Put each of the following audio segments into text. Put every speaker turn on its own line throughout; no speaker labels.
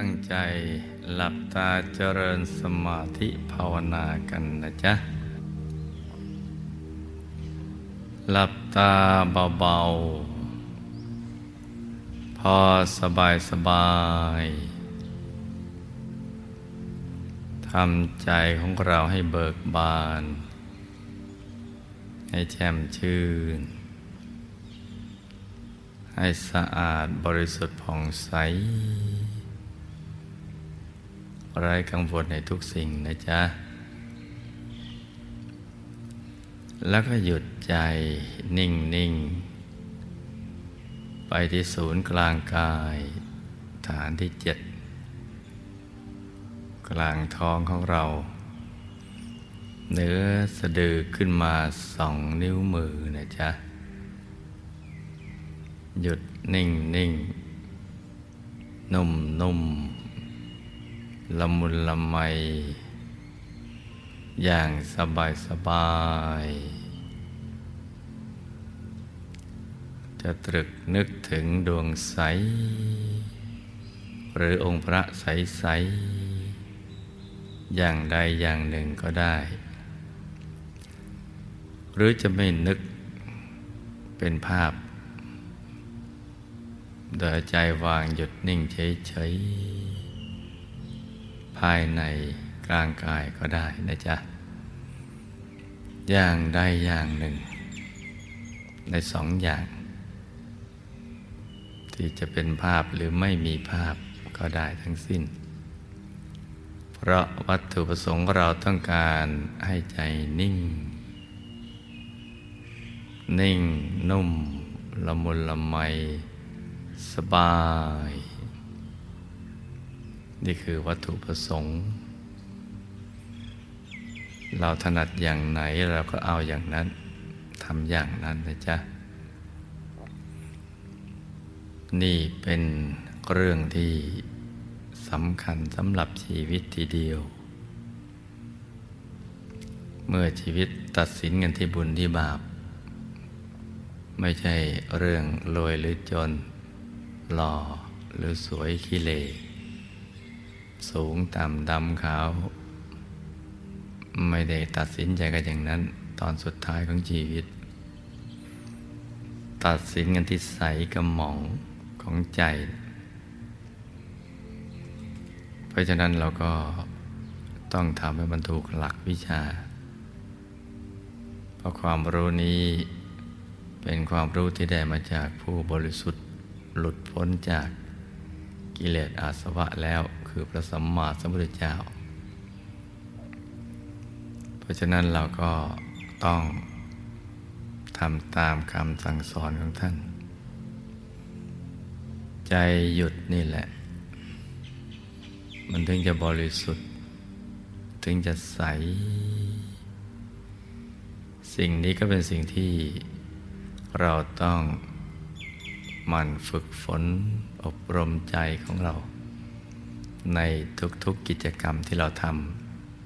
ตั้งใจหลับตาเจริญสมาธิภาวนากันนะจ๊ะ หลับตาเบาๆ พอสบายสบายทำใจของเราให้เบิกบาน ให้แช่มชื่น ให้สะอาดบริสุทธิ์ผ่องใส ไร้กังวลในทุกสิ่งนะจ๊ะ แล้วก็หยุดใจนิ่งนิ่งไปที่ศูนย์กลางกาย ฐานที่เจ็ด กลางท้องของเรา เนื้อสะดือขึ้นมาสองนิ้วมือนะจ๊ะ หยุดนิ่งนิ่งนุ่มนุ่ม ละมุนละไม อย่างสบายสบาย จะตรึกนึกถึงดวงใส หรือองค์พระใสใสอย่างใดอย่างหนึ่งก็ได้ หรือจะไม่นึกเป็นภาพโดยใจวางหยุดนิ่งเฉยๆ ภายในกลางกายก็ได้นะจ๊ะ อย่างใดอย่างหนึ่ง ในสองอย่าง ที่จะเป็นภาพหรือไม่มีภาพก็ได้ทั้งสิ้น เพราะวัตถุประสงค์เราต้องการให้ใจนิ่ง นิ่งนุ่มละมุนละไม สบาย นี่คือวัตถุประสงค์ เราถนัดอย่างไหนเราก็เอาอย่างนั้นทำอย่างนั้นนะจ๊ะ นี่เป็นเรื่องที่สำคัญสำหรับชีวิตทีเดียว เมื่อชีวิตตัดสินกันที่บุญที่บาป ไม่ใช่เรื่องรวยหรือจน หล่อหรือสวยขี้เล สูงต่ำดำขาว ไม่ได้ตัดสินใจกันอย่างนั้น ตอนสุดท้ายของชีวิต ตัดสินกันที่ใสกระหม่องของใจ เพราะฉะนั้นเราก็ต้องทำให้มันถูกหลักวิชา เพราะความรู้นี้เป็นความรู้ที่ได้มาจากผู้บริสุทธิ์หลุดพ้นจากกิเลสอาสวะแล้ว คือพระสัมมาสัมพุทธเจ้า เพราะฉะนั้นเราก็ต้องทำตามคำสั่งสอนของท่าน ใจหยุดนี่แหละ มันถึงจะบริสุทธิ์ ถึงจะใส สิ่งนี้ก็เป็นสิ่งที่เราต้องมันฝึกฝนอบรมใจของเรา ในทุกๆกิจกรรมที่เราท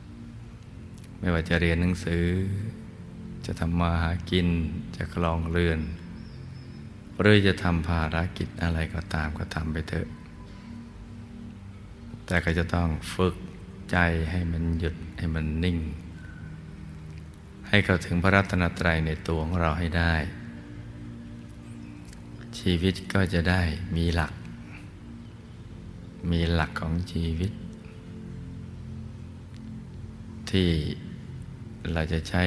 ำไม่ว่าจะเรียนหนังสือ จะทำมาหากิน จะคลองเรือน หรือจะทำภารกิจอะไรก็ตามก็ทำไปเถอะ แต่ก็จะต้องฝึกใจให้มันหยุดให้มันนิ่ง ให้เข้าถึงพระรัตนตรัยในตัวของเราให้ได้ ชีวิตก็จะได้มีหลัก มีหลักของชีวิต ที่เราจะใช้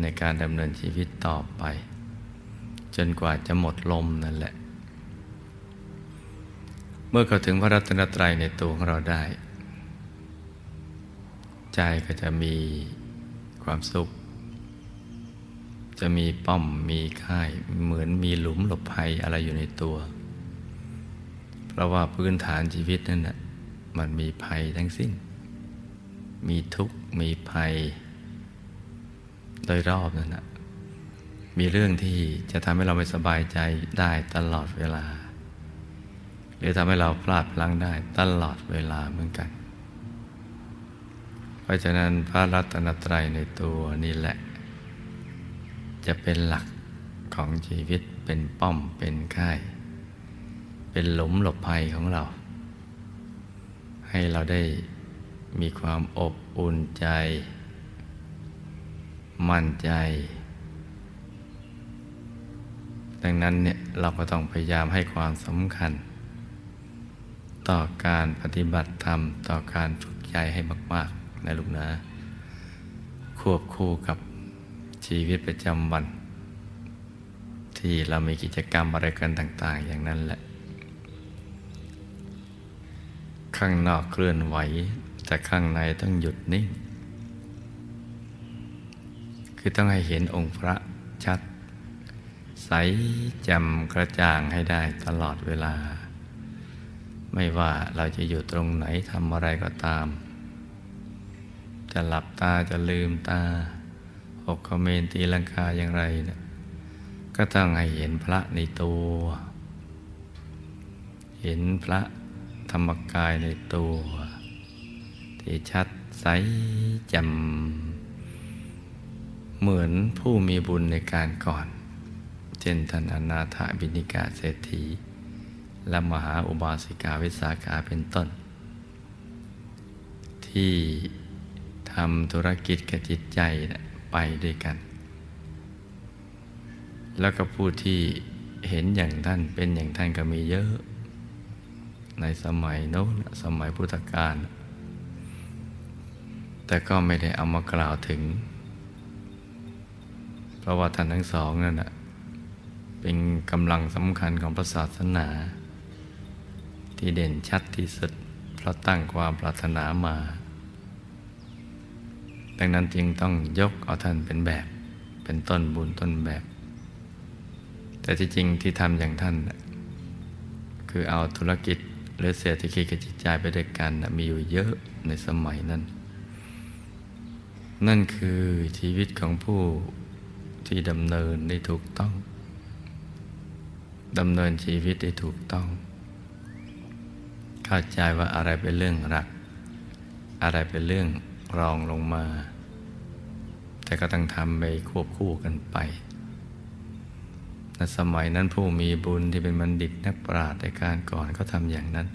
ในการดำเนินชีวิตต่อไป จนกว่าจะหมดลมนั่นแหละ เมื่อเข้าถึงพระรัตนตรัยในตัวของเราได้ ใจก็จะมีความสุข จะมีป้อมมีค่ายเหมือนมีหลุมหลบภัยอะไรอยู่ในตัว เพราะว่าพื้นฐานชีวิตนั่นนะมันมีภัยทั้งสิ้น มีทุกข์มีภัย โดยรอบนั่นนะมีเรื่องที่จะทำให้เราไม่สบายใจได้ตลอดเวลา หรือทำให้เราพลาดพลั้งได้ตลอดเวลาเหมือนกัน เพราะฉะนั้นพระรัตนตรัยในตัวนี่แหละ จะเป็นหลักของชีวิตเป็นป้อมเป็นค่าย เป็นหลุมหลบภัยของเรา ให้เราได้มีความอบอุ่นใจ มั่นใจ ดังนั้นเนี่ยเราก็ต้องพยายามให้ความสำคัญ ต่อการปฏิบัติธรรม ต่อการฝึกใจให้มากๆนะลูกนะ ควบคู่กับชีวิตประจำวัน ที่เรามีกิจกรรมอะไรกันต่าง ๆ อย่างนั้นแหละ ข้างนอกเคลื่อนไหว แต่ข้างในต้องหยุดนิ่ง คือต้องให้เห็นองค์พระชัด ใสจ่มกระจ่างให้ได้ตลอดเวลา ไม่ว่าเราจะอยู่ตรงไหนทำอะไรก็ตาม จะหลับตาจะลืมตาหกคเมนตีลังกาอย่างไรเนะี่ยก็ต้องให้เห็นพระในตัว เห็นพระ ธรรมกายในตัว ที่ชัดใสจำเหมือนผู้มีบุญในการก่อน เช่นท่านอนาถบินิกาเศรษฐี และมหาอุบาสิกาวิสาขาเป็นต้น ที่ทำธุรกิจกับจิตใจไปด้วยกัน แล้วก็ผู้ที่เห็นอย่างท่านเป็นอย่างท่านก็มีเยอะ ในสมัยโน้นสมัยพุทธกาลแต่ก็ไม่ได้เอามากล่าวถึง เพราะว่าท่านทั้งสองนั่นแหะเป็นกำลังสำคัญของพระศาสนา ที่เด่นชัดที่สุดเพราะตั้งความปรารถนามา ดังนั้นจึงต้องยกเอาท่านเป็นแบบเป็นต้นบุญต้นแบบ แต่ที่จริงที่ทำอย่างท่าน คือเอาธุรกิจ หรือเศรษฐกิจกับจิตใจไปด้วยกันมีอยู่เยอะในสมัยนั้น นั่นคือชีวิตของผู้ที่ดำเนินได้ถูกต้องดำเนินชีวิตได้ถูกต้อง เข้าใจว่าอะไรเป็นเรื่องรัก อะไรเป็นเรื่องรองลงมา แต่ก็ต้องทำไปควบคู่กันไป สมัยนั้นผู้มีบุญที่เป็นบัณฑิตนักปราชญ์ในการก่อนก็ทำอย่างนั้น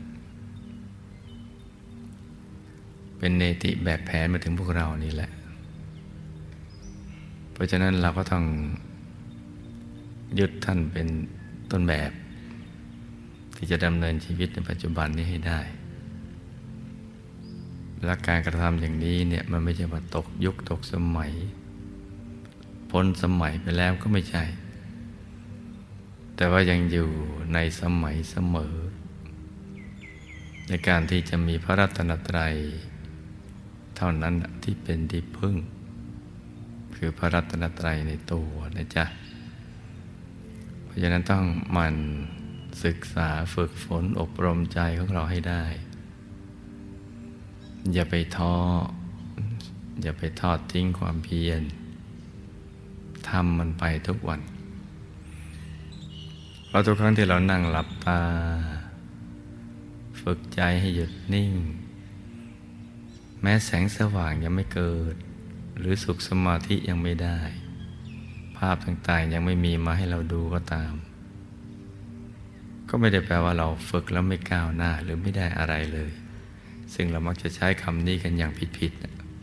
เป็นเนติแบบแผนมาถึงพวกเรานี่แหละ เพราะฉะนั้นเราก็ต้องยึดท่านเป็นต้นแบบ ที่จะดำเนินชีวิตในปัจจุบันนี้ให้ได้และการกระทำอย่างนี้เนี่ยมันไม่ใช่ว่าตกยุคตกสมัย พ้นสมัยไปแล้วก็ไม่ใช่ แต่ว่ายังอยู่ในสมัยเสมอ ในการที่จะมีพระรัตนตรัย เท่านั้นที่เป็นที่พึ่ง คือพระรัตนตรัยในตัวนะจ๊ะ เพราะฉะนั้นต้องมันศึกษาฝึกฝนอบรมใจของเราให้ได้ อย่าไปท้อ อย่าไปทอดทิ้งความเพียรทำมันไปทุกวัน เพราะทุกครั้งที่เรานั่งหลับตา ฝึกใจให้หยุดนิ่ง แม้แสงสว่างยังไม่เกิด หรือสุขสมาธิยังไม่ได้ ภาพต่างๆยังไม่มีมาให้เราดูก็ตาม ก็ไม่ได้แปลว่าเราฝึกแล้วไม่ก้าวหน้าหรือไม่ได้อะไรเลย ซึ่งเรามักจะใช้คำนี้กันอย่างผิด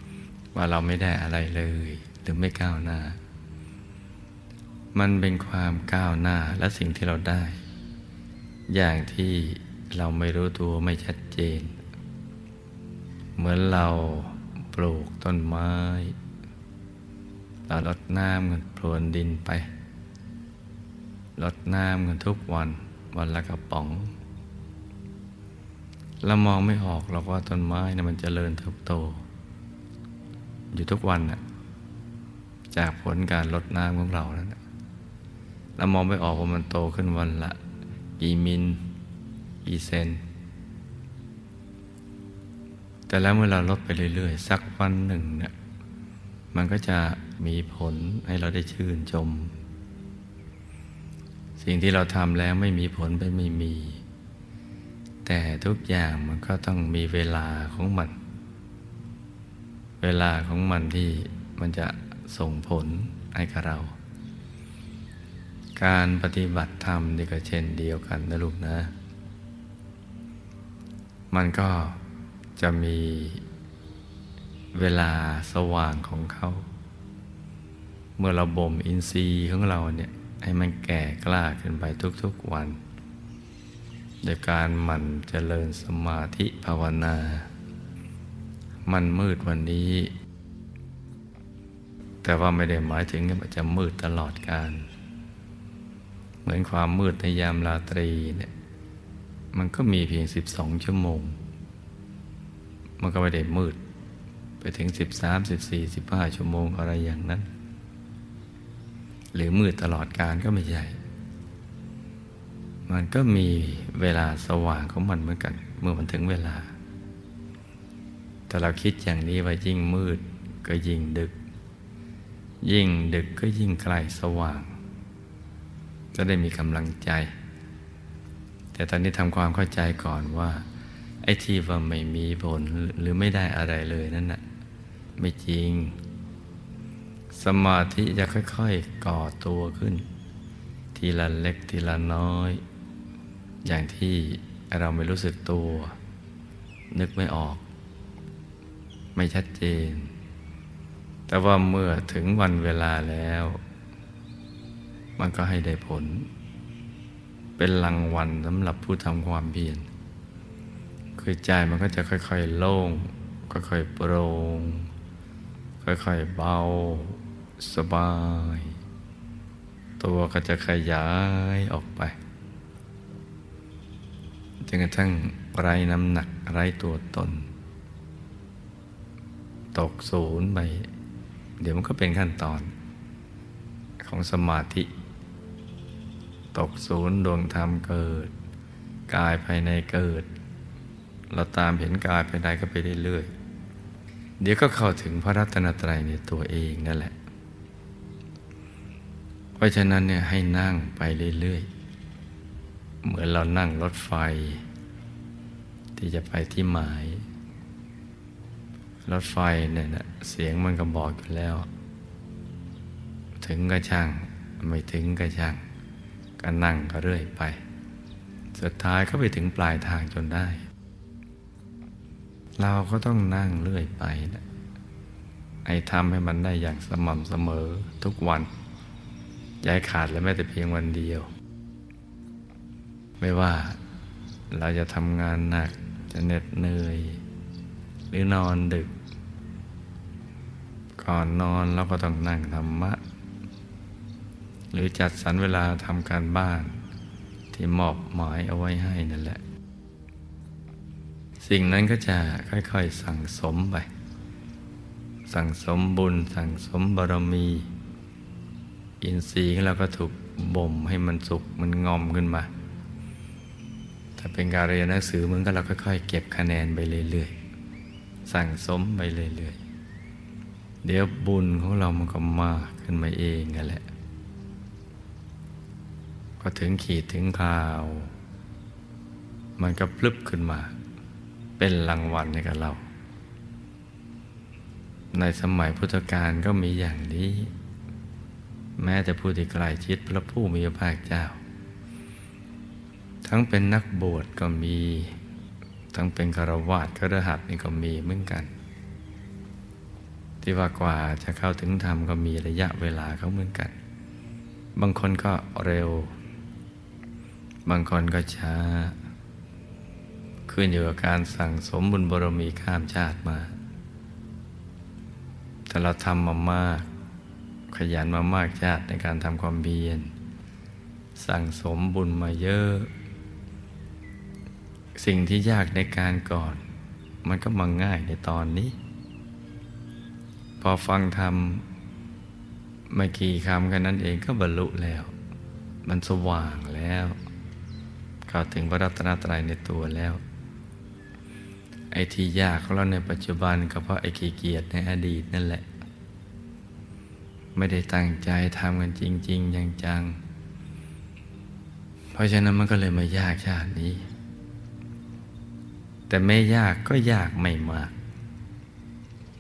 ๆว่าเราไม่ได้อะไรเลย หรือไม่ก้าวหน้า มันเป็นความก้าวหน้าและสิ่งที่เราได้ อย่างที่เราไม่รู้ตัวไม่ชัดเจน เหมือนเราปลูกต้นไม้ เราลดน้ำเงินพรวนดินไปลดน้ำเงินทุกวันวันละกระป๋องเรามองไม่ออกหรอกว่าต้นไม้นะมันจเจริญเติบโต อยู่ทุกวันนะจากผลการลดน้ำของเราแล้วนะ เรามองไม่ออกว่ามันโตขึ้นวันละ กี่มิลกี่เซน แต่แล้วเมื่อเราลดไปเรื่อยๆ สักวันหนึ่งเนี่ยมันก็จะมีผลให้เราได้ชื่นชม สิ่งที่เราทำแล้วไม่มีผลเป็นไม่มี แต่ทุกอย่างมันก็ต้องมีเวลาของมัน เวลาของมันที่มันจะส่งผลให้กับเรา การปฏิบัติธรรมนี่ก็เช่นเดียวกันนะลูกนะ มันก็จะมีเวลาสว่างของเขา เมื่อเราบ่มอินทรีย์ของเราเนี่ย ให้มันแก่กล้าขึ้นไปทุกๆวัน โดยการหมั่นเจริญสมาธิภาวนา มันมืดวันนี้ แต่ว่าไม่ได้หมายถึงว่าจะมืดตลอดการ เหมือนความมืดในยามราตรีเนี่ยมันก็มีเพียงสิบสองชั่วโมง มันก็ไม่ได้มืด ไปถึงสิบสามสิบสี่สิบห้าชั่วโมงอะไรอย่างนั้น หรือมืดตลอดการก็ไม่ใช่ มันก็มีเวลาสว่างของมันเหมือนกัน เมื่อมันถึงเวลา แต่เราคิดอย่างนี้ว่ายิ่งมืดก็ยิ่งดึก ยิ่งดึกก็ยิ่งใกล้สว่าง จะได้มีกำลังใจ แต่ตอนนี้ทำความเข้าใจก่อนว่า ไอ้ที่ว่าไม่มีผลหรือไม่ได้อะไรเลยนั่นน่ะไม่จริง สมาธิจะค่อยๆก่อตัวขึ้น ทีละเล็กทีละน้อย อย่างที่เราไม่รู้สึกตัว นึกไม่ออก ไม่ชัดเจน แต่ว่าเมื่อถึงวันเวลาแล้ว มันก็ให้ได้ผล เป็นรางวัลสำหรับผู้ทำความเพียรคือใจมันก็จะค่อยๆโล่ง ค่อยๆโปร่ง ค่อยๆเบา สบาย ตัวก็จะขยายออกไปจนกระทั่งไร้น้ำหนักไร้ตัวตน ตกศูนย์ไป เดี๋ยวมันก็เป็นขั้นตอนของสมาธิ ตกศูนย์ดวงธรรมเกิด กายภายในเกิด เราตามเห็นกายภายในก็ไปเรื่อยๆเดี๋ยวก็เข้าถึงพระรัตนตรัยในตัวเองนั่นแหละ เพราะฉะนั้นเนี่ยให้นั่งไปเรื่อยเหมือนเรานั่งรถไฟ ที่จะไปที่หมาย รถไฟเนี่ยนะเสียงมันก็บอกอยู่แล้ว ถึงก็ช่าง ไม่ถึงก็ช่าง ก็นั่งก็เรื่อยไป สุดท้ายก็ไปถึงปลายทางจนได้ เราก็ต้องนั่งเรื่อยไปนะไอ้ทำให้มันได้อย่างสม่ำเสมอทุกวันย้ายขาดและแม้แต่เพียงวันเดียว ไม่ว่าเราจะทำงานหนักจะเหน็ดเหนื่อย หรือนอนดึก ก่อนนอนเราก็ต้องนั่งธรรมะ หรือจัดสรรเวลาทำการบ้าน ที่มอบหมายเอาไว้ให้นั่นแหละ สิ่งนั้นก็จะค่อยๆสั่งสมไป สั่งสมบุญ สั่งสมบารมี อินทรีย์ของเราก็ถูกบ่มให้มันสุกมันงอมขึ้นมา ถ้าเป็นการเรียนหนังสือมันก็เราค่อยๆเก็บคะแนนไปเรื่อยๆ สั่งสมไปเรื่อยๆ เดี๋ยวบุญของเรามันก็มากขึ้นมาเองกันแหละ อถึงขีดถึงคราว มันก็พลึบขึ้นมา เป็นรางวัลในกับเรา ในสมัยพุทธกาลก็มีอย่างนี้ แม้แต่ผู้ที่ใกล้ชิดพระผู้มีพระภาคเจ้า ทั้งเป็นนักบวชก็มี ทั้งเป็นคารวาสครหัสนี่ก็มีเหมือนกัน ที่ว่ากว่าจะเข้าถึงธรรมก็มีระยะเวลาเขาเหมือนกันบางคนก็เร็ว บางคนก็ช้า ขึ้นอยู่กับการสั่งสมบุญบารมีข้ามชาติมา แต่เราทำมามาก ขยันมามากชาติในการทำความเบียนสั่งสมบุญมาเยอะ สิ่งที่ยากในการก่อน มันก็มาง่ายในตอนนี้ พอฟังธรรมไม่กี่คำกันนั้นเองก็บรรลุแล้ว มันสว่างแล้ว เข้าถึงพระรัตนตรัยในตัวแล้ว ไอ้ที่ยากของเราในปัจจุบันก็เพราะไอ้ขี้เกียจในอดีตนั่นแหละ ไม่ได้ตั้งใจทำกันจริงๆอย่างจังเพราะฉะนั้นมันก็เลยมายากชาตินี้ แต่ไม่ยากก็ยากไม่มาก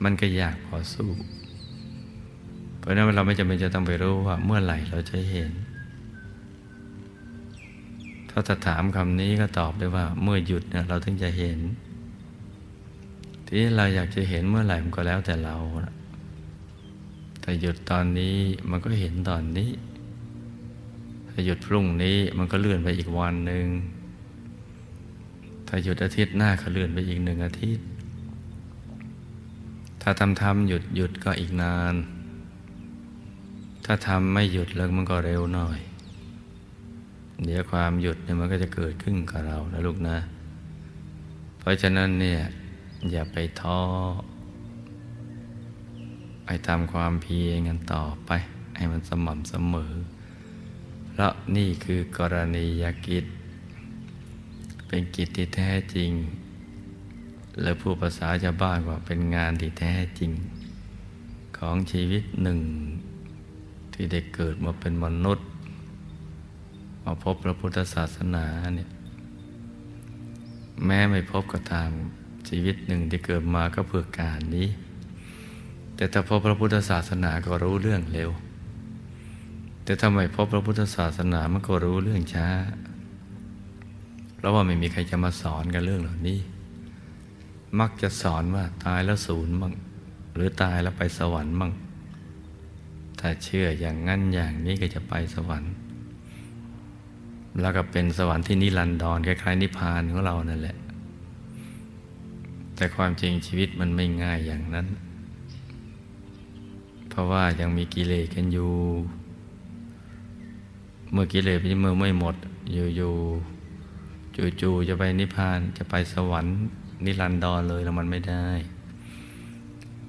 มันก็ยากพอสู้ เพราะนั้นเราไม่จำเป็นจะต้องไปรู้ว่าเมื่อไหร่เราจะเห็น ถ้าจะถามคำนี้ก็ตอบได้ว่าเมื่อหยุดเนี่ยเราถึงจะเห็น ทีนี้เราอยากจะเห็นเมื่อไหร่มันก็แล้วแต่เราแต่หยุดตอนนี้มันก็เห็นตอนนี้ถ้าหยุดพรุ่งนี้มันก็เลื่อนไปอีกวันหนึ่งถ้าหยุดอาทิตย์หน้าก็เลื่อนไปอีกหนึ่งอาทิตย์ ถ้าทำทำหยุดหยุดก็อีกนาน ถ้าทำไม่หยุดแล้วมันก็เร็วหน่อย เดี๋ยวความหยุดเนี่ยมันก็จะเกิดขึ้นกับเรานะลูกนะ เพราะฉะนั้นเนี่ย อย่าไปท้อไปทำความเพียรกันต่อไป ให้มันสม่ำเสมอ เพราะนี่คือกรณียกิจ เป็นกิจที่แท้จริง และผู้ภาษาชาวบ้านว่าเป็นงานที่แท้จริง ของชีวิตหนึ่ง ที่ได้เกิดมาเป็นมนุษย์ มาพบพระพุทธศาสนาเนี่ยแม้ไม่พบก็ตามชีวิตหนึ่งที่เกิดมาก็เพื่อการนี้ แต่ถ้าพบพระพุทธศาสนาก็รู้เรื่องเร็ว แต่ถ้าไมพบพระพุทธศาสนามันก็รู้เรื่องช้า เพราะว่าไม่มีใครจะมาสอนกันเรื่องเหล่านี้ มักจะสอนว่าตายแล้วศูนย์บ้างหรือตายแล้วไปสวรรค์บ้างถ้าเชื่ออย่างงั้นอย่างนี้ก็จะไปสวรรค์ แล้วก็เป็นสวรรค์ที่นิรันดรคล้ายๆนิพพานของเรานั่นแหละ แต่ความจริงชีวิตมันไม่ง่ายอย่างนั้น เพราะว่ายังมีกิเลสกันอยู่ เมื่อกิเลสเมื่อไม่หมด อยู่ๆจู่ๆจะไปนิพพานจะไปสวรรค์นิรันดรเลยแล้วมันไม่ได้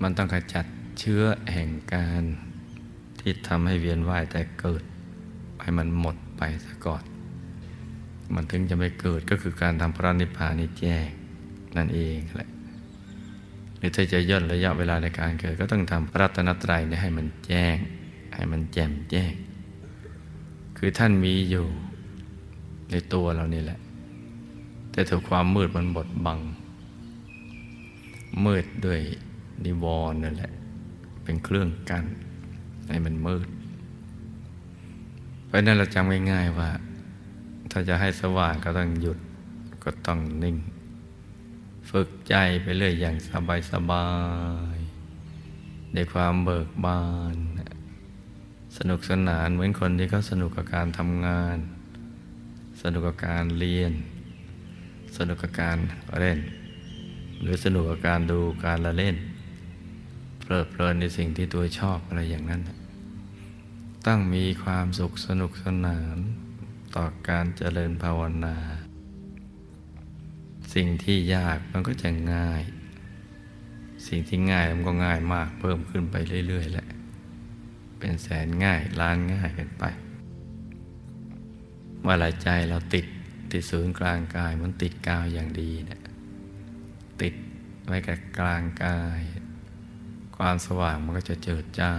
มันต้องขจัดเชื้อแห่งการที่ทำให้เวียนว่ายแต่เกิด ให้มันหมดไปซะก่อน มันถึงจะไม่เกิดก็คือการทำพระนิพพานนี่แจ้งนั่นเองแหละหรือถ้าจะย่นระยะเวลาในการเกิด ก็ต้องทำพระรัตนตรัยนี่ให้มันแจ้ง ให้มันแจ่มแจ้ง คือท่านมีอยู่ในตัวเรานี่แหละ แต่ถูกความมืดมันบดบัง มืดด้วยนิวรณ์นั่นแหละ เป็นเครื่องกั้นให้มันมืด เพราะนั้นเราจำง่ายๆว่า ถ้าจะให้สว่างก็ต้องหยุดก็ต้องนิ่ง ฝึกใจไปเรื่อยอย่างสบายสบายในความเบิกบาน สนุกสนานเหมือนคนที่เขาสนุกกับการทำงาน สนุกกับการเรียน สนุกกับการเล่น หรือสนุกกับการดูการละเล่น เพลิดเพลินในสิ่งที่ตัวชอบอะไรอย่างนั้น ต้องมีความสุขสนุกสนาน ต่อการเจริญภาวนา สิ่งที่ยากมันก็จะง่าย สิ่งที่ง่ายมันก็ง่ายมากเพิ่มขึ้นไปเรื่อย ๆ แหละ เป็นแสนง่ายล้านง่ายกันไปเมื่อไรใจเราติดติดศูนย์กลางกายมันติดกาวอย่างดีเนี่ยติดไว้กับกลางกาย ความสว่างมันก็จะเจิดจ้า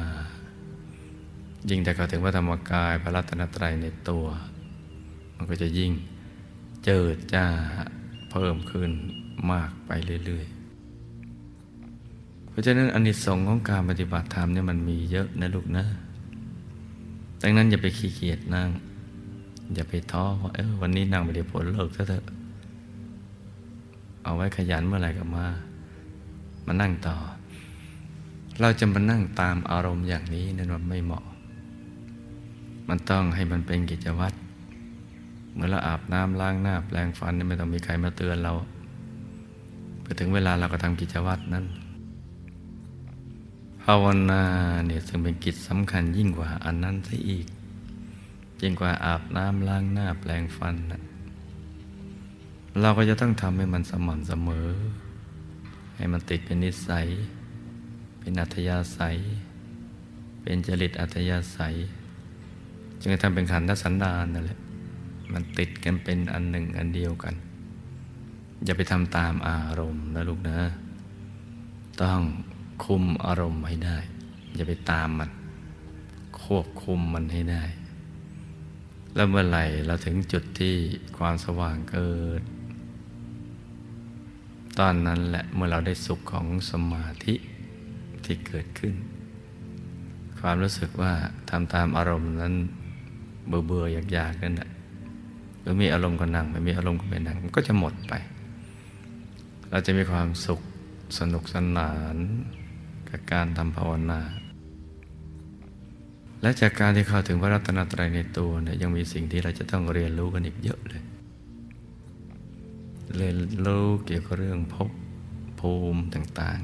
ยิ่งแต่เขาถึงว่าธรรมกายพระรัตนตรัยในตัว มันก็จะยิ่งเจิดจ้าพิ่มขึ้นมากไปเรื่อยๆ เพราะฉะนั้นอนิสงส์ของการปฏิบัติธรรมเนี่ยมันมีเยอะนะลูกนะ ดังนั้นอย่าไปขี้เกียจนั่ง อย่าไปท้อว่าเออวันนี้นั่งไม่ได้ผลเลิกซะเถอะ เอาไว้ขยันเมื่อไหร่ก็มา มานั่งต่อ เราจะมานั่งตามอารมณ์อย่างนี้นั่นมันไม่เหมาะ มันต้องให้มันเป็นกิจวัตร เมื่อเราอาบน้ำล้างหน้า แปลงฟันนี่ไม่ต้องมีใครมาเตือนเราไปถึงเวลาเราก็ทำกิจวัตรนั้น ภาวนาเนี่ยซึ่งเป็นกิจสำคัญยิ่งกว่าอันนั้นซะอีกยิ่งกว่าอาบน้ำล้างหน้าแปลงฟันนะเราก็จะต้องทำให้มันสม่ำเสมอ ให้มันติดเป็นนิสัย เป็นอัธยาศัย เป็นจริตอัธยาศัย จึงจะทำเป็นขันธสันดานนั่นแหละ มันติดกันเป็นอันหนึ่งอันเดียวกัน อย่าไปทำตามอารมณ์นะลูกนะ ต้องคุมอารมณ์ให้ได้ อย่าไปตามมัน ควบคุมมันให้ได้ แล้วเมื่อไหร่เราถึงจุดที่ความสว่างเกิด ตอนนั้นแหละเมื่อเราได้สุขของสมาธิที่เกิดขึ้น ความรู้สึกว่าทำตามอารมณ์นั้นเบื่อเบื่ออยากๆนั่นแหละ รือมีอารมณ์ก็นั่งไม่มีอารมณ์ก็ไม่นั่งมันก็จะหมดไป เราจะมีความสุขสนุกสนานกับการทำภาวนา และจากการที่เข้าถึงพระรัตนตรัยในตัวเนี่ยยังมีสิ่งที่เราจะต้องเรียนรู้กันอีกเยอะเลย เรียนรู้เกี่ยวกับเรื่องภพภูมิต่าง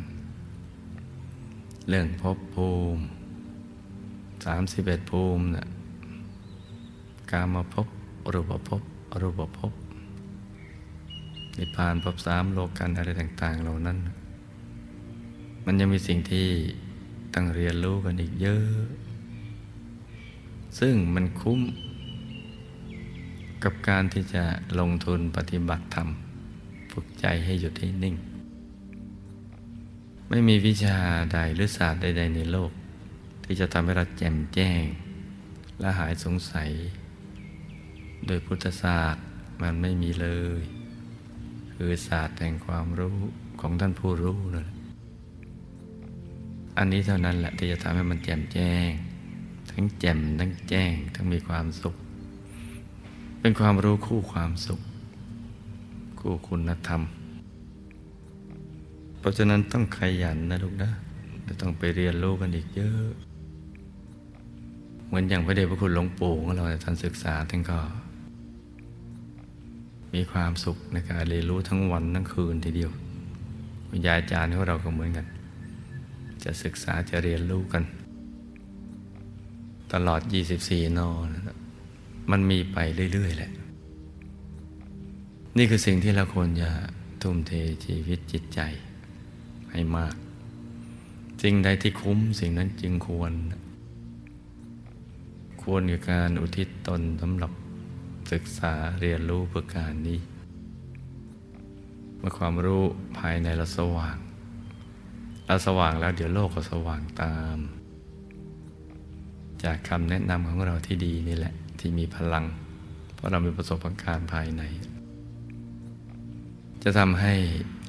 ๆ เรื่องภพภูมิสามสิบเอ็ดภูมินะ่ะการมาพบรูปภพ รูปภพนิพพานภพสามโลกันอะไรต่าง ๆ เหล่านั้น มันยังมีสิ่งที่ต้องเรียนรู้กันอีกเยอะ ซึ่งมันคุ้มกับการที่จะลงทุนปฏิบัติธรรม ฝึกใจให้หยุดให้นิ่ง ไม่มีวิชาใดหรือศาสตร์ใด ๆ ในโลก ที่จะทำให้เราแจ่มแจ้ง และหายสงสัย โดยพุทธศาสตร์มันไม่มีเลย คือศาสตร์แห่งความรู้ของท่านผู้รู้นั่นแหละอันนี้เท่านั้นแหละที่จะทำให้มันแจ่มแจ้ง ทั้งแจ่มทั้งแจ้ง ทั้งมีความสุข เป็นความรู้คู่ความสุข คู่คุณธรรม เพราะฉะนั้นต้องขยันนะลูกนะต้องไปเรียนรู้กันอีกเยอะ เหมือนอย่างพระเดชพระคุณหลวงปู่ของเราท่านศึกษาท่านก็ มีความสุขในการเรียนรู้ทั้งวันทั้งคืนทีเดียวคุณยายอาจารย์ของเราก็เหมือนกัน จะศึกษาจะเรียนรู้กัน ตลอด 24 นอนมันมีไปเรื่อย ๆ แหละ นี่คือสิ่งที่เราควรจะทุ่มเทชีวิตจิตใจให้มาก สิ่งใดที่คุ้มสิ่งนั้นจึงควร ควรกับการอุทิศตนสำหรับ ศึกษาเรียนรู้เพื่อการนี้ เมื่อความรู้ภายในเราสว่างเราสว่างแล้วเดี๋ยวโลกก็สว่างตาม จากคำแนะนำของเราที่ดีนี่แหละ ที่มีพลัง เพราะเรามีประสบการณ์ภายใน จะทำให้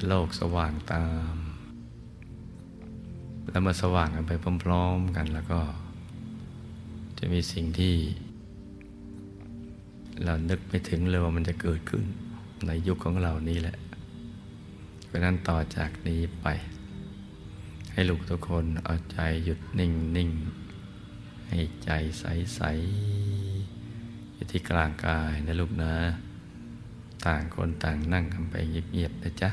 โลกสว่างตาม แล้วเมื่อสว่างกันไปพร้อม ๆ กันแล้วก็ จะมีสิ่งที่ เรานึกไม่ถึงเลยว่ามันจะเกิดขึ้น ในยุคของเรานี้แหละเพราะนั้นต่อจากนี้ไป ให้ลูกทุกคนเอาใจหยุดนิ่งนิ่งให้ใจใสใสอยู่ที่กลางกายนะลูกนะ ต่างคนต่างนั่งกันไปเงียบๆนะจ๊ะ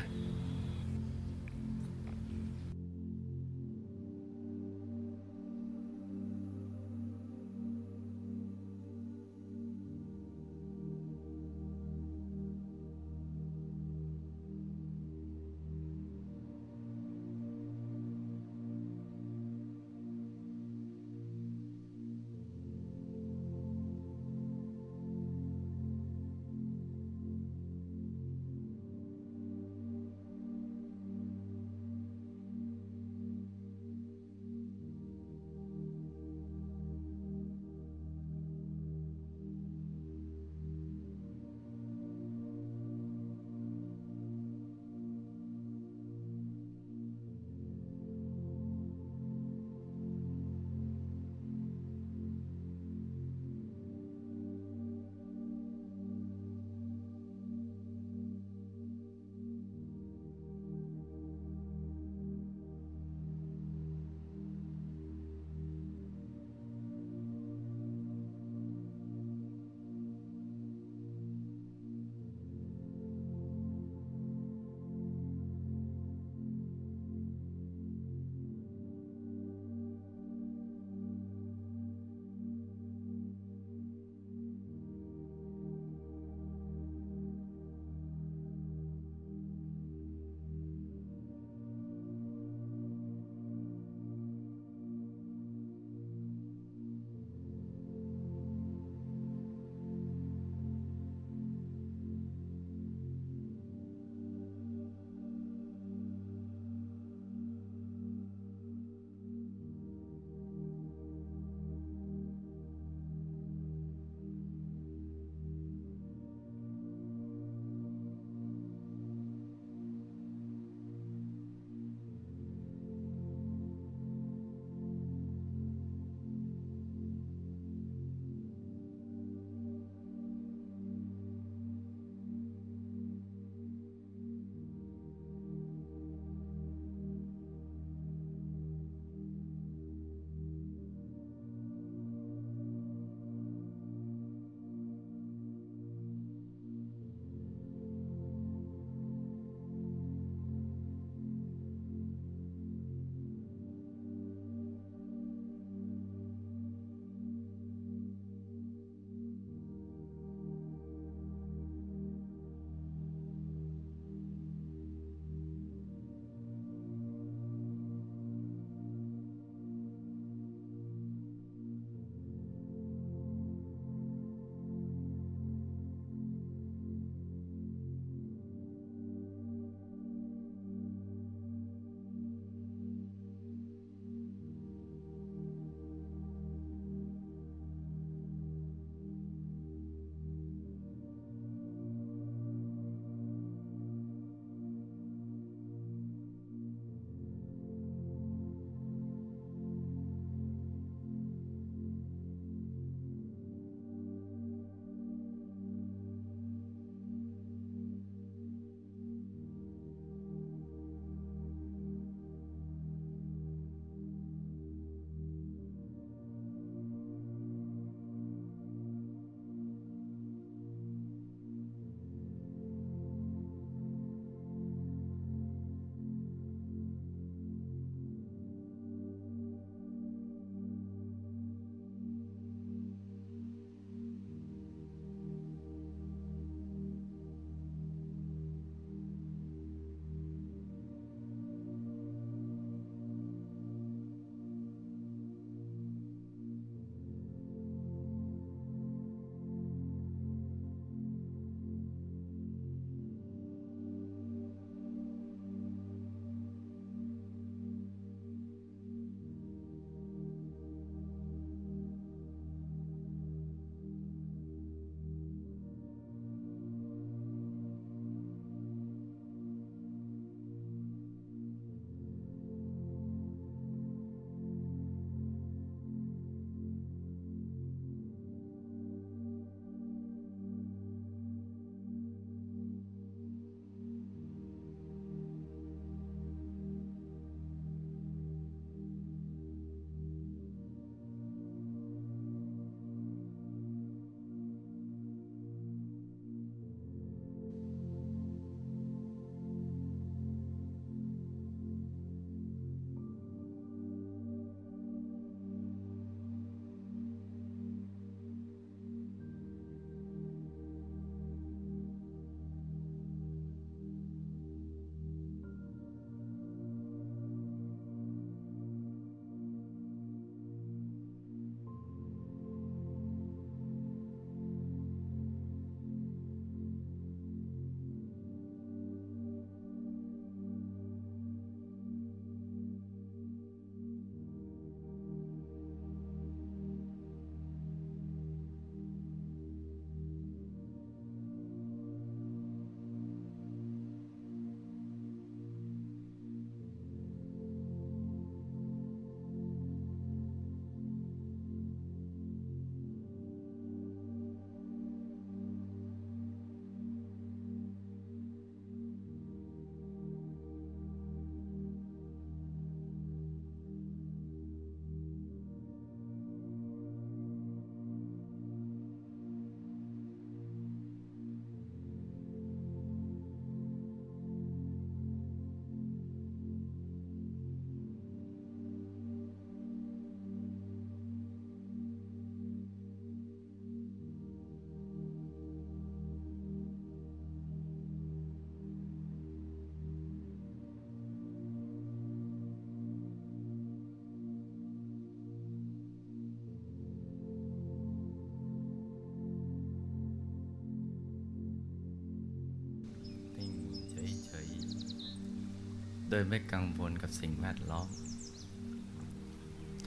ยไม่กังวลกับสิ่งแวดล้อม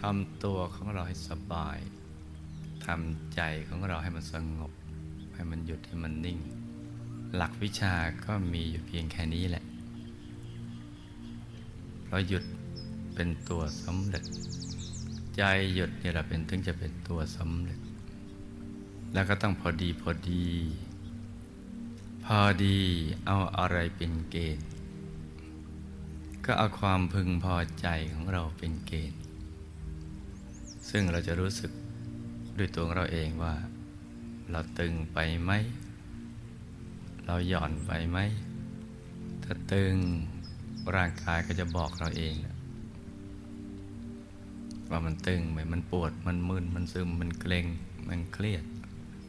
ทำตัวของเราให้สบายทำใจของเราให้มันสงบ ให้มันหยุดให้มันนิ่ง หลักวิชาก็มีอยู่เพียงแค่นี้แหละ เพราะหยุดเป็นตัวสำเร็จ ใจหยุดเนี่ยเราเป็นถึงจะเป็นตัวสำเร็จ แล้วก็ต้องพอดีพอดี พอดีเอาอะไรเป็นเกณฑ์ ก็เอาความพึงพอใจของเราเป็นเกณฑ์ ซึ่งเราจะรู้สึกด้วยตัวเราเองว่า เราตึงไปไหม เราหย่อนไปไหม ถ้าตึงร่างกายก็จะบอกเราเองว่ามันตึงไหมมันปวดมันมึนมันซึมมันเกร็งมันเครียด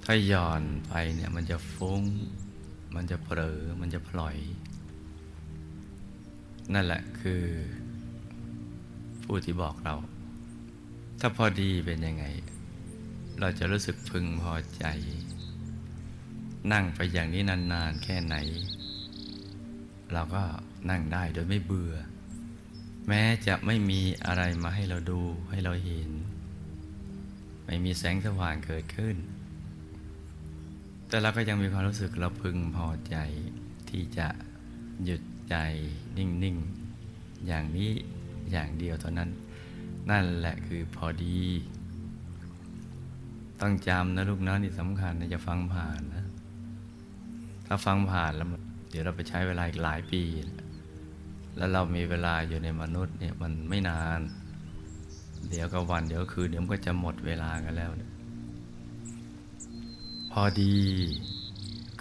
ถ้าหย่อนไปเนี่ยมันจะฟุ้ง มันจะเผลอมันจะพลอย นั่นแหละคือ ผู้ที่บอกเรา ถ้าพอดีเป็นยังไง เราจะรู้สึกพึงพอใจ นั่งไปอย่างนี้นานๆแค่ไหน เราก็นั่งได้โดยไม่เบื่อ แม้จะไม่มีอะไรมาให้เราดูให้เราเห็น ไม่มีแสงสว่างเกิดขึ้น แต่เราก็ยังมีความรู้สึกเราพึงพอใจที่จะหยุด ใจนิ่ง ๆ อย่างนี้อย่างเดียวเท่านั้น นั่นแหละคือพอดี ต้องจำนะลูกนะนี่สำคัญนะจะฟังผ่านนะ ถ้าฟังผ่านแล้ว เดี๋ยวเราไปใช้เวลาอีกหลายปี แล้วเรามีเวลาอยู่ในมนุษย์เนี่ยมันไม่นาน เดี๋ยวก็วันเดี๋ยวคืนเดี๋ยวมันก็จะหมดเวลากันแล้ว พอดี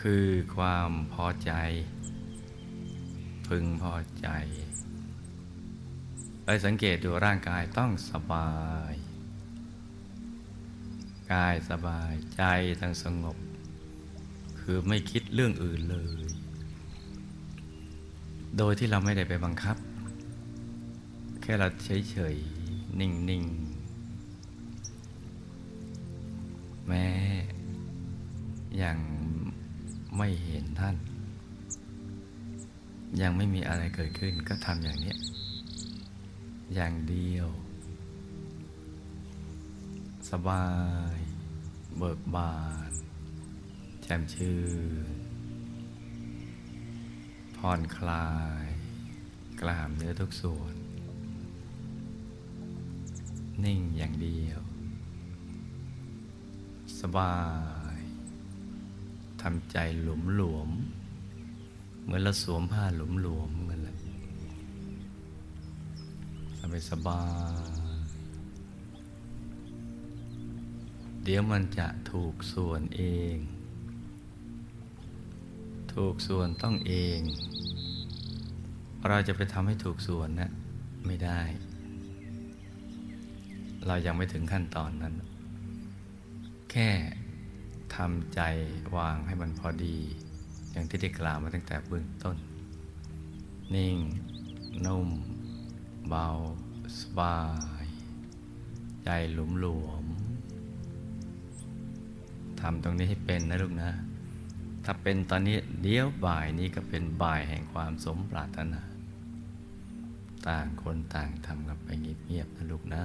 คือความพอใจ พึงพอใจไปสังเกตดูร่างกายต้องสบาย กายสบายใจทั้งสงบ คือไม่คิดเรื่องอื่นเลย โดยที่เราไม่ได้ไปบังคับ แค่เราเฉยๆ นิ่งๆ แม้ยังไม่เห็นท่าน ยังไม่มีอะไรเกิดขึ้นก็ทำอย่างนี้อย่างเดียว สบาย เบิกบานแจ่มชื่นผ่อนคลาย กล้ามเนื้อทุกส่วน นิ่งอย่างเดียว สบายทำใจหลวมหลวม เหมือนเราสวมผ้าหลวมหลวมเหมือนแหละสบายสบายเดี๋ยวมันจะถูกส่วนเอง ถูกส่วนต้องเอง เราจะไปทำให้ถูกส่วนนะไม่ได้ เรายังไม่ถึงขั้นตอนนั้น แค่ทำใจวางให้มันพอดี อย่างที่ได้กล่าวมาตั้งแต่เบื้องต้น นิ่ง นุ่ม เบา สบาย ใจหลุมหลวมทำตรงนี้ให้เป็นนะลูกนะ ถ้าเป็นตอนนี้เดี๋ยวบ่ายนี้ก็เป็นบ่ายแห่งความสมปรารถนา ต่างคนต่างทำกันไปเงียบๆนะลูกนะ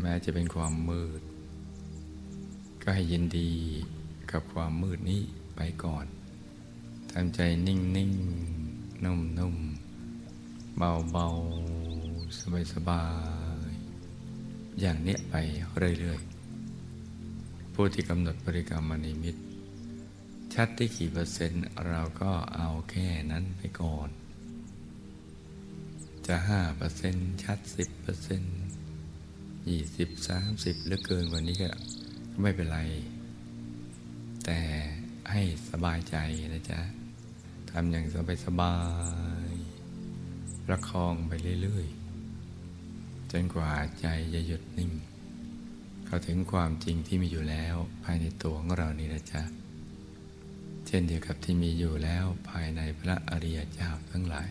แม้จะเป็นความมืด ก็ให้ยินดีกับความมืดนี้ไปก่อนทำใจนิ่งนิ่งนุ่มนุ่มเบาเบาสบายสบายอย่างเนี้ยไปเรื่อยๆ ผู้ที่กำหนดบริกรรมมณีมิต ชัดที่กี่เปอร์เซ็นต์เราก็เอาแค่นั้นไปก่อน จะห้าเปอร์เซ็นต์ชัดสิบเปอร์เซ็นต์ ยี่สิบสามสิบหรือเกินกว่านี้ก็ไม่เป็นไร แต่ให้สบายใจนะจ๊ะทำอย่างสบายสบายประคองไปเรื่อยๆ จนกว่าใจจะหยุดนิ่ง เข้าถึงความจริงที่มีอยู่แล้วภายในตัวของเรานี่นะจ๊ะเช่นเดียวกับที่มีอยู่แล้วภายในพระอริยเจ้าทั้งหลาย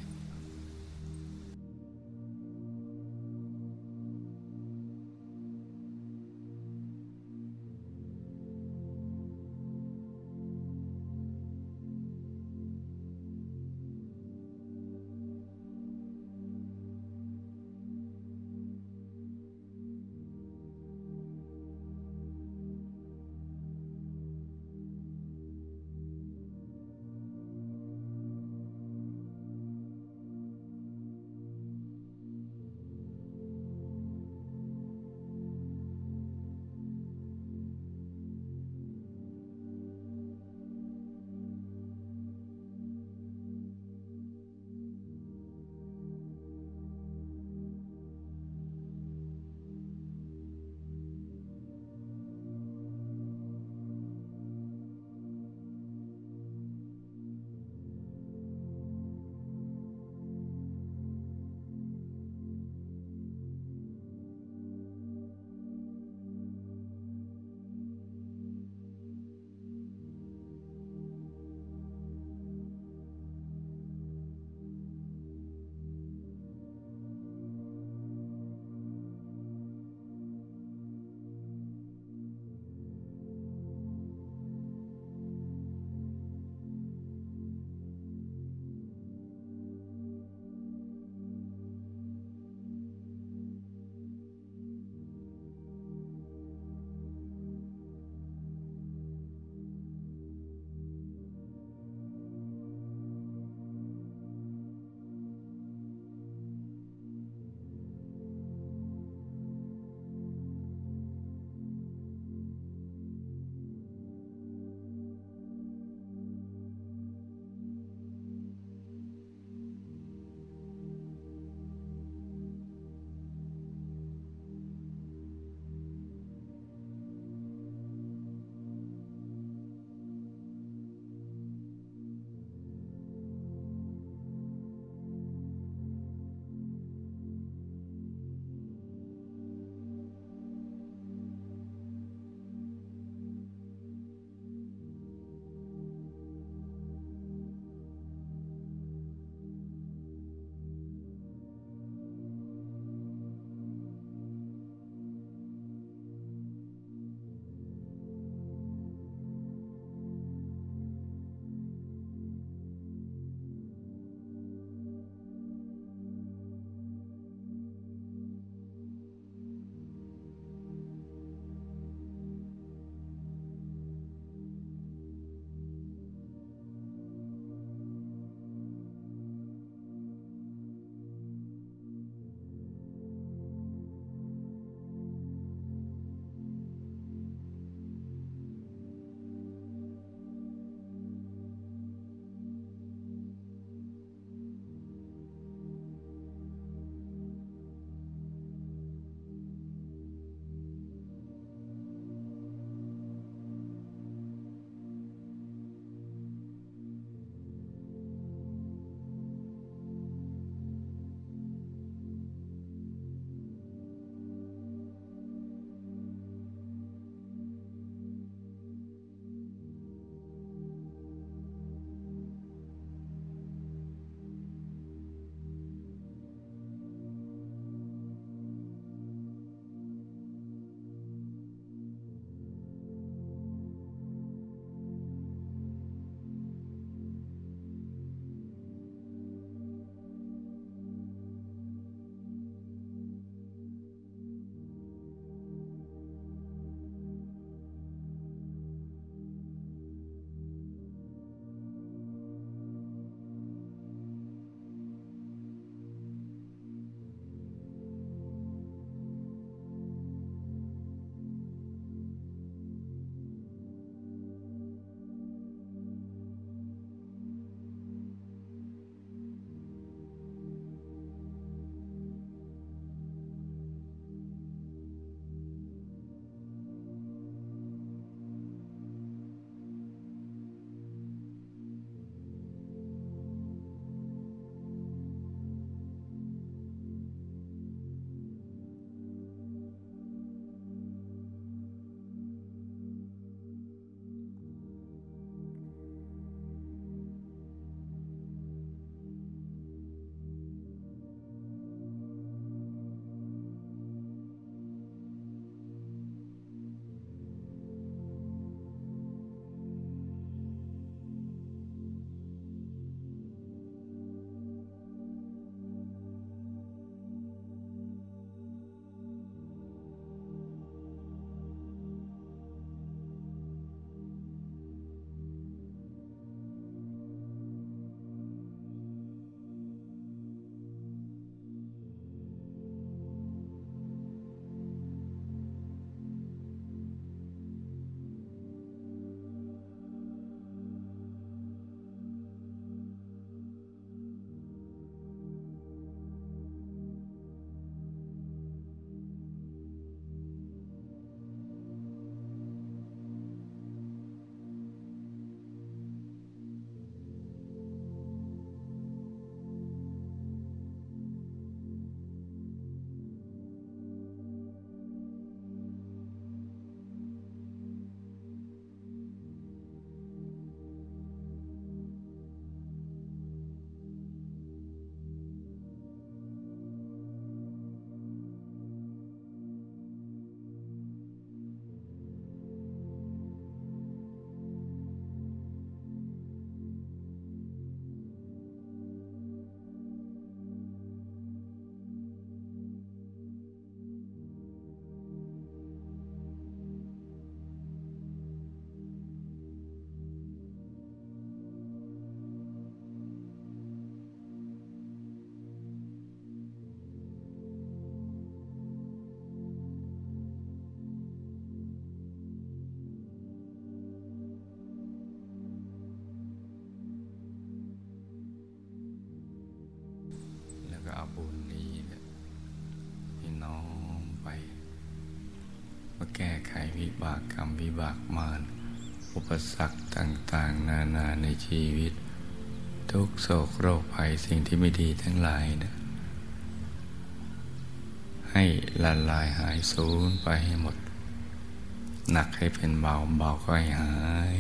วิบากกรรมวิบากมารอุปสรรคต่างๆ นานาในชีวิต ทุกโศกโรคภัยสิ่งที่ไม่ดีทั้งหลายนะให้ละลายหายสูญไปให้หมด หนักให้เป็นเบาเบาก็ให้หาย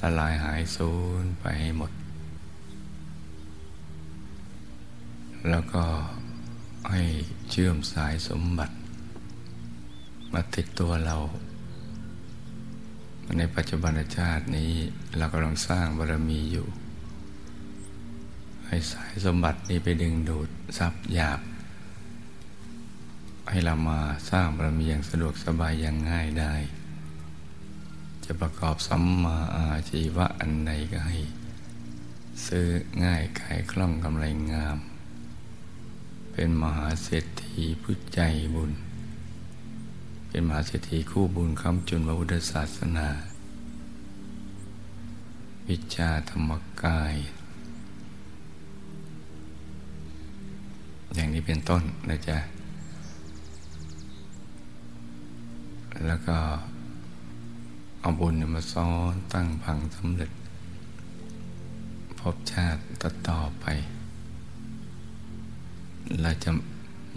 ละลายหายสูญไปให้หมด แล้วก็ให้เชื่อมสายสมบัติ มาติดตัวเรา ในปัจจุบันชาตินี้เรากำลังสร้างบารมีอยู่ ให้สายสมบัตินี้ไปดึงดูดทรัพย์หยาบ ให้เรามาสร้างบารมีอย่างสะดวกสบายอย่างง่ายได้ จะประกอบสัมมาอาชีวะอันใดก็ให้ ซื้อง่ายขายคล่องกำไรงาม เป็นมหาเศรษฐีผู้ใจบุญ เป็นมหาเศรษฐีคู่บุญคำจุนพระพุทธศาสนา วิชาธรรมกาย อย่างนี้เป็นต้นนะจ๊ะ แล้วก็เอาบุญมาซ้อนตั้งพังสำเร็จ พบชาติต่อต่อไป เราจะ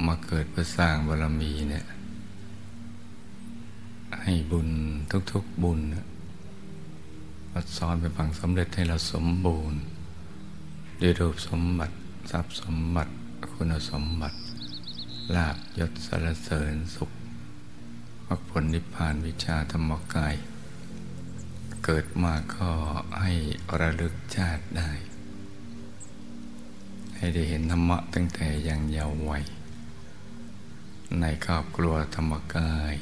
มาเกิดเพื่อสร้างบารมีเนี่ย ให้บุญทุกๆบุญมาซ้อนไปพังสำเร็จให้เราสมบูรณ์ด้วยรูปสมบัติทรัพย์สมบัติคุณสมบัติลาบยศสารเสริญสุขมรรคผลนิพพานวิชาธรรมกาย เกิดมาก็ให้ระลึกชาติได้ ให้ได้เห็นธรรมะตั้งแต่ยังเยาว์วัยในครอบครัวธรรมกาย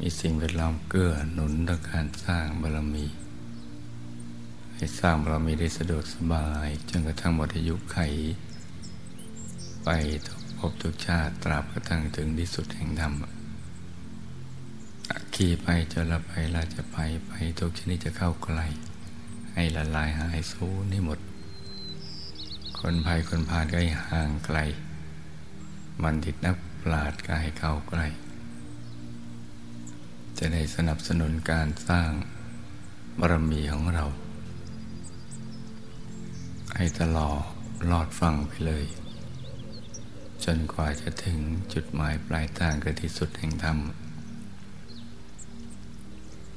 มีสิ่งแวดล้อมเกื้อหนุนต่อการสร้างบารมี ให้สร้างบารมีได้สะดวกสบาย จนกระทั่งหมดอายุไข ไปทุกภพทุกชาติตราบกระทั่งถึงที่สุดแห่งธรรมขี่ไปจนละไปลาจะไปไปทุกชนิดจะเข้าใกล ให้ละลายหายสูญให้หมด คนภัยคนพาลก็ให้ห่างไกล มันติดนักปราดก็ให้เข้าใกล จะได้สนับสนุนการสร้างบารมีของเรา ให้ตลอดลอดฟังไปเลย จนกว่าจะถึงจุดหมายปลายทางคือที่สุดแห่งธรรม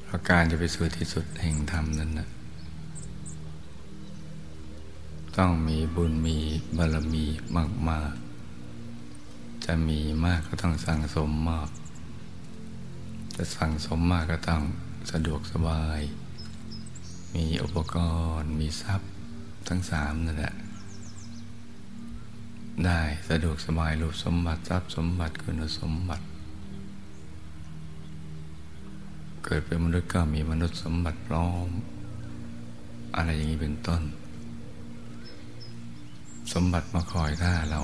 เพราะการจะไปสู่ที่สุดแห่งธรรมนั้นนะต้องมีบุญมีบารมีมาก ๆ จะมีมากก็ต้องสั่งสมมาก จะสั่งสมมากก็ต้องสะดวกสบาย มีอุปกรณ์ มีทรัพย์ทั้งสามนั่นแหละ ได้สะดวกสบายรูปสมบัติทรัพย์สมบัติคุณสมบัติ เกิดเป็นมนุษย์ก็มีมนุษย์สมบัติพร้อม อะไรอย่างนี้เป็นต้น สมบัติมาคอยท่าเรา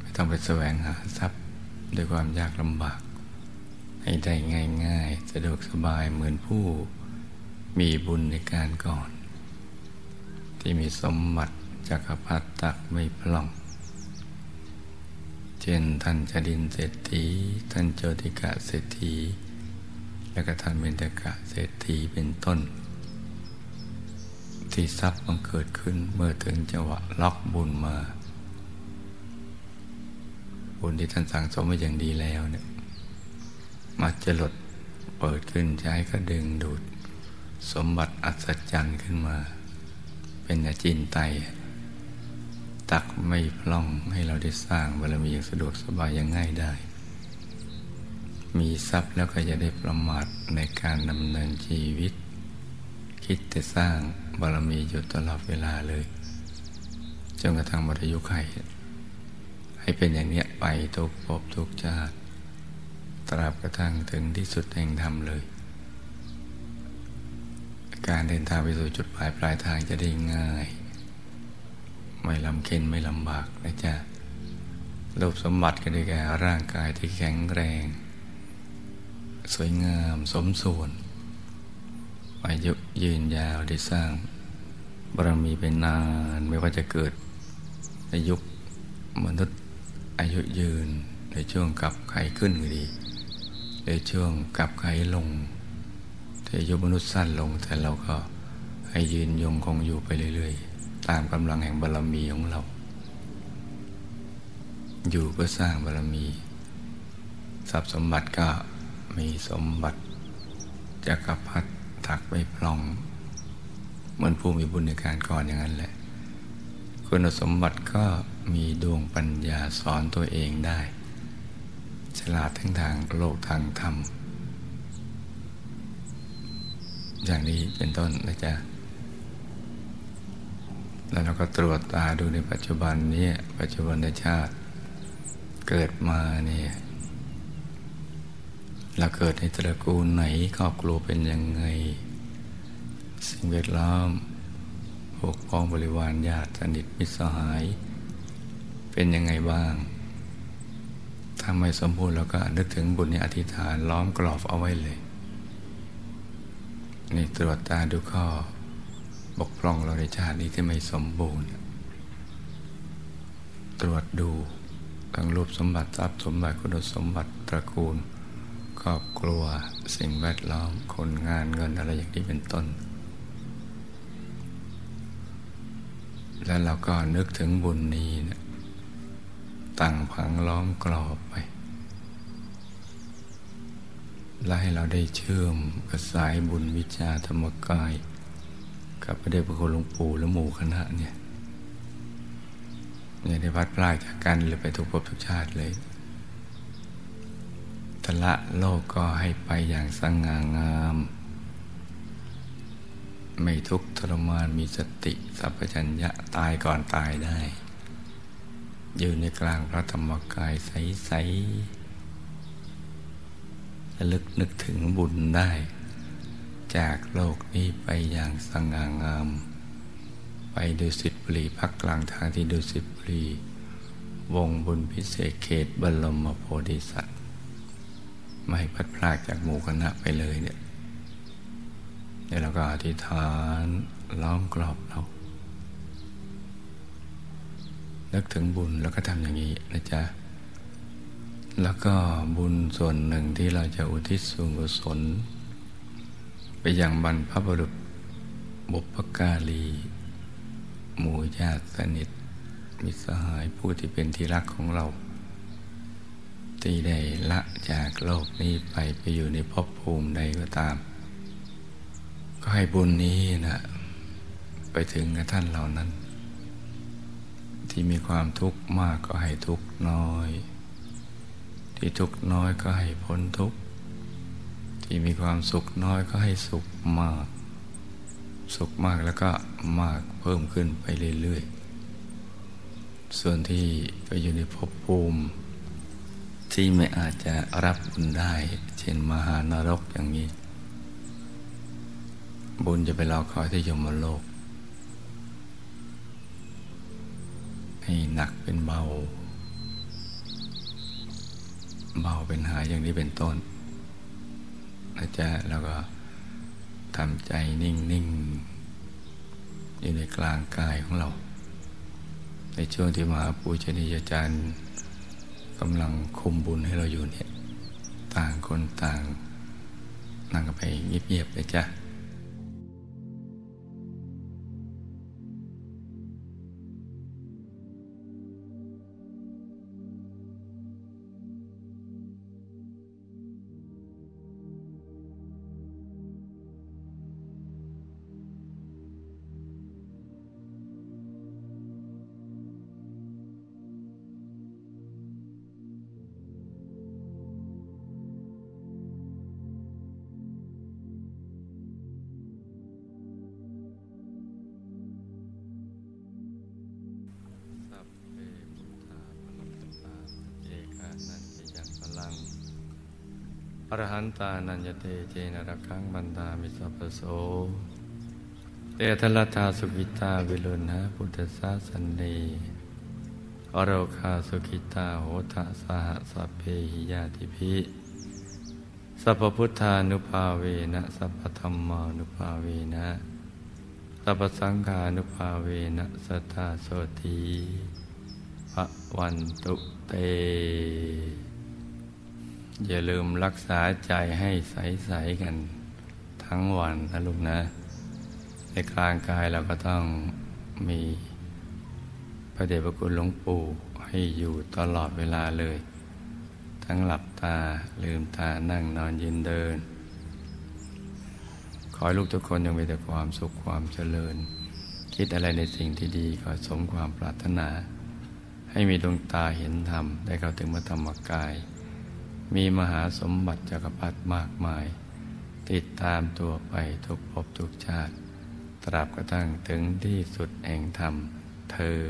ไม่ต้องไปแสวงหาทรัพย์ด้วยความยากลำบาก ให้ได้ง่ายๆ สะดวกสบายเหมือนผู้มีบุญในการก่อน ที่มีสมบัติจักรพรรดิตักไม่พล่อง เช่นท่านจดินเศรษฐีท่านโจติกะเศรษฐี และก็ท่านเบญจกะเศรษฐีเป็นต้น ที่ทรัพย์มันเกิดขึ้นเมื่อถึงจังหวะล็อกบุญมา บุญที่ท่านสั่งสมไว้อย่างดีแล้วเนี่ย มาจะหลดเปิดขึ้นใช้ก็ดึงดูด สมบัติอัศจรรย์ขึ้นมา เป็นอาจินไต ตักไม่พล่องให้เราได้สร้างบารมีอย่างสะดวกสบายอย่างง่ายได้ มีทรัพย์แล้วก็จะได้ประมาทในการดำเนินชีวิต คิดแต่สร้างบารมีอยู่ตลอดเวลาเลยจนกระทั่งหมดอายุไขให้เป็นอย่างเนี้ยไปทุกภพทุกชาติ ตราบกระทั่งถึงที่สุดแห่งธรรมเลย การเดินทางไปสู่จุดหมายปลายทางจะได้ง่าย ไม่ลำเค็นไม่ลำบากนะจ๊ะรูปสมบัติก็ได้แก่ร่างกายที่แข็งแรง สวยงามสมส่วน อายุยืนยาวได้สร้างบารมีเป็นนานไม่ว่าจะเกิดในยุคมนุษย์อายุยืนในช่วงกับไขขึ้นก็ดี ในช่วงกลับไขลงแต่อายุมนุษย์สั้นลง แต่เราก็ให้ยืนยงคงอยู่ไปเรื่อยๆ ตามกำลังแห่งบารรมีของเรา อยู่เพื่อสร้างบารรมีทรัพย์สมบัติก็มีสมบัติจักรพรรดิถักไปพลอง เหมือนผู้มีบุญในการก่อนอย่างนั้นแหละ คุณสมบัติก็มีดวงปัญญาสอนตัวเองได้ ฉลาดทั้งทางโลกทางธรรม อย่างนี้เป็นต้นนะจ๊ะแล้วเราก็ตรวจตาดูในปัจจุบันนี้ปัจจุบันชาติเกิดมาเนี่ยเราเกิดในตระกูลไหนครอบครัวเป็นยังไง สิ่งแวดล้อมพวกพ้องบริวารญาติสนิทมิตรสหาย เป็นยังไงบ้าง ถ้าไม่สมบูรณ์เราก็นึกถึงบุญในอธิษฐานล้อมกรอบเอาไว้เลย นี่ตรวจตาดูข้อบกพร่องเราในชาตินี้ที่ไม่สมบูรณ์ ตรวจดูทั้งรูปสมบัติทรัพย์สมบัติคุณสมบัติตระกูล ครอบครัวสิ่งแวดล้อมคนงานเงินอะไรอย่างนี้เป็นต้น แล้วเราก็นึกถึงบุญนี้นะ ตั้งผังล้อมกรอบไป และให้เราได้เชื่อมกระสายบุญวิชาธรรมกาย กับพระเดชพระคุณหลวงปู่และหมู่คณะเนี่ยอย่าได้พัดพลาดจากกันหรือไปทุกภพทุกชาติเลยทละโลกก็ให้ไปอย่างสง่างาม ไม่ทุกข์ทรมานมีสติ สัพพัญญะตายก่อนตายได้ อยู่ในกลางพระธรรมกายใสๆระลึกนึกถึงบุญได้ จากโลกนี้ไปอย่างสง่างาม ไปดูสิบุรีพักกลางทางที่ดูสิบุรีวงบุญพิเศษเขตบรมโพธิสัตว์ ไม่พัดพลากจากหมู่คณะไปเลยเนี่ยเดี๋ยวเราก็อธิษฐานล้อมกรอบเรา นึกถึงบุญแล้วก็ทำอย่างนี้นะจ๊ะ แล้วก็บุญส่วนหนึ่งที่เราจะอุทิศส่วนกุศล ไปยังบรรพบุรุษบุพการี หมู่ญาติสนิท มิสหายผู้ที่เป็นที่รักของเรา ที่ได้ละจากโลกนี้ไปไปอยู่ในภพภูมิใดก็ตาม ก็ให้บุญนี้นะ ไปถึงกับท่านเหล่านั้น ที่มีความทุกข์มากก็ให้ทุกข์น้อย ที่ทุกข์น้อยก็ให้พ้นทุกข์ที่มีความสุขน้อยก็ให้สุขมาก สุขมากแล้วก็มากเพิ่มขึ้นไปเรื่อยๆ ส่วนที่ไปอยู่ในภพภูมิ ที่ไม่อาจจะรับบุญได้ เช่นมหานรกอย่างนี้ บุญจะไปรอคอยที่ยมโลก ให้หนักเป็นเบา เบาเป็นหายอย่างนี้เป็นต้นนะจ๊ะแล้วก็ทำใจนิ่งนิ่งอยู่ในกลางกายของเรา ในช่วงที่มหาปูชนียาจารย์กำลังคุมบุญให้เราอยู่เนี่ย ต่างคนต่างนั่งไปเงียบๆเลยจ้ะ อรหันตานัญญเตเจนรคังบันตามิสัพโสเตทลตาสุกิตาวิลุณหะพุทธศาสนีอโรคาสุกิตาโหทะสหสัพเพหิยาติภิสัพพุทธานุภาเวนะสัพธรรมานุภาเวนะสัพพสังฆานุภาเวนะสัทธาโสตีพระวันตุเต อย่าลืมรักษาใจให้ใส ๆ กันทั้งวันนะลูกนะ ในกลางกายเราก็ต้องมีพระเดชพระคุณหลวงปู่ให้อยู่ตลอดเวลาเลย ทั้งหลับตาลืมตานั่งนอนยืนเดิน ขอให้ลูกทุกคนยังมีแต่ความสุขความเจริญ คิดอะไรในสิ่งที่ดีขอสมความปรารถนา ให้มีดวงตาเห็นธรรมได้เข้าถึงมรรมกาย มีมหาสมบัติจักรพรรดิมากมาย ติดตามตัวไปทุกภพทุกชาติ ตราบกระทั่งถึงที่สุดแห่งธรรมเธอ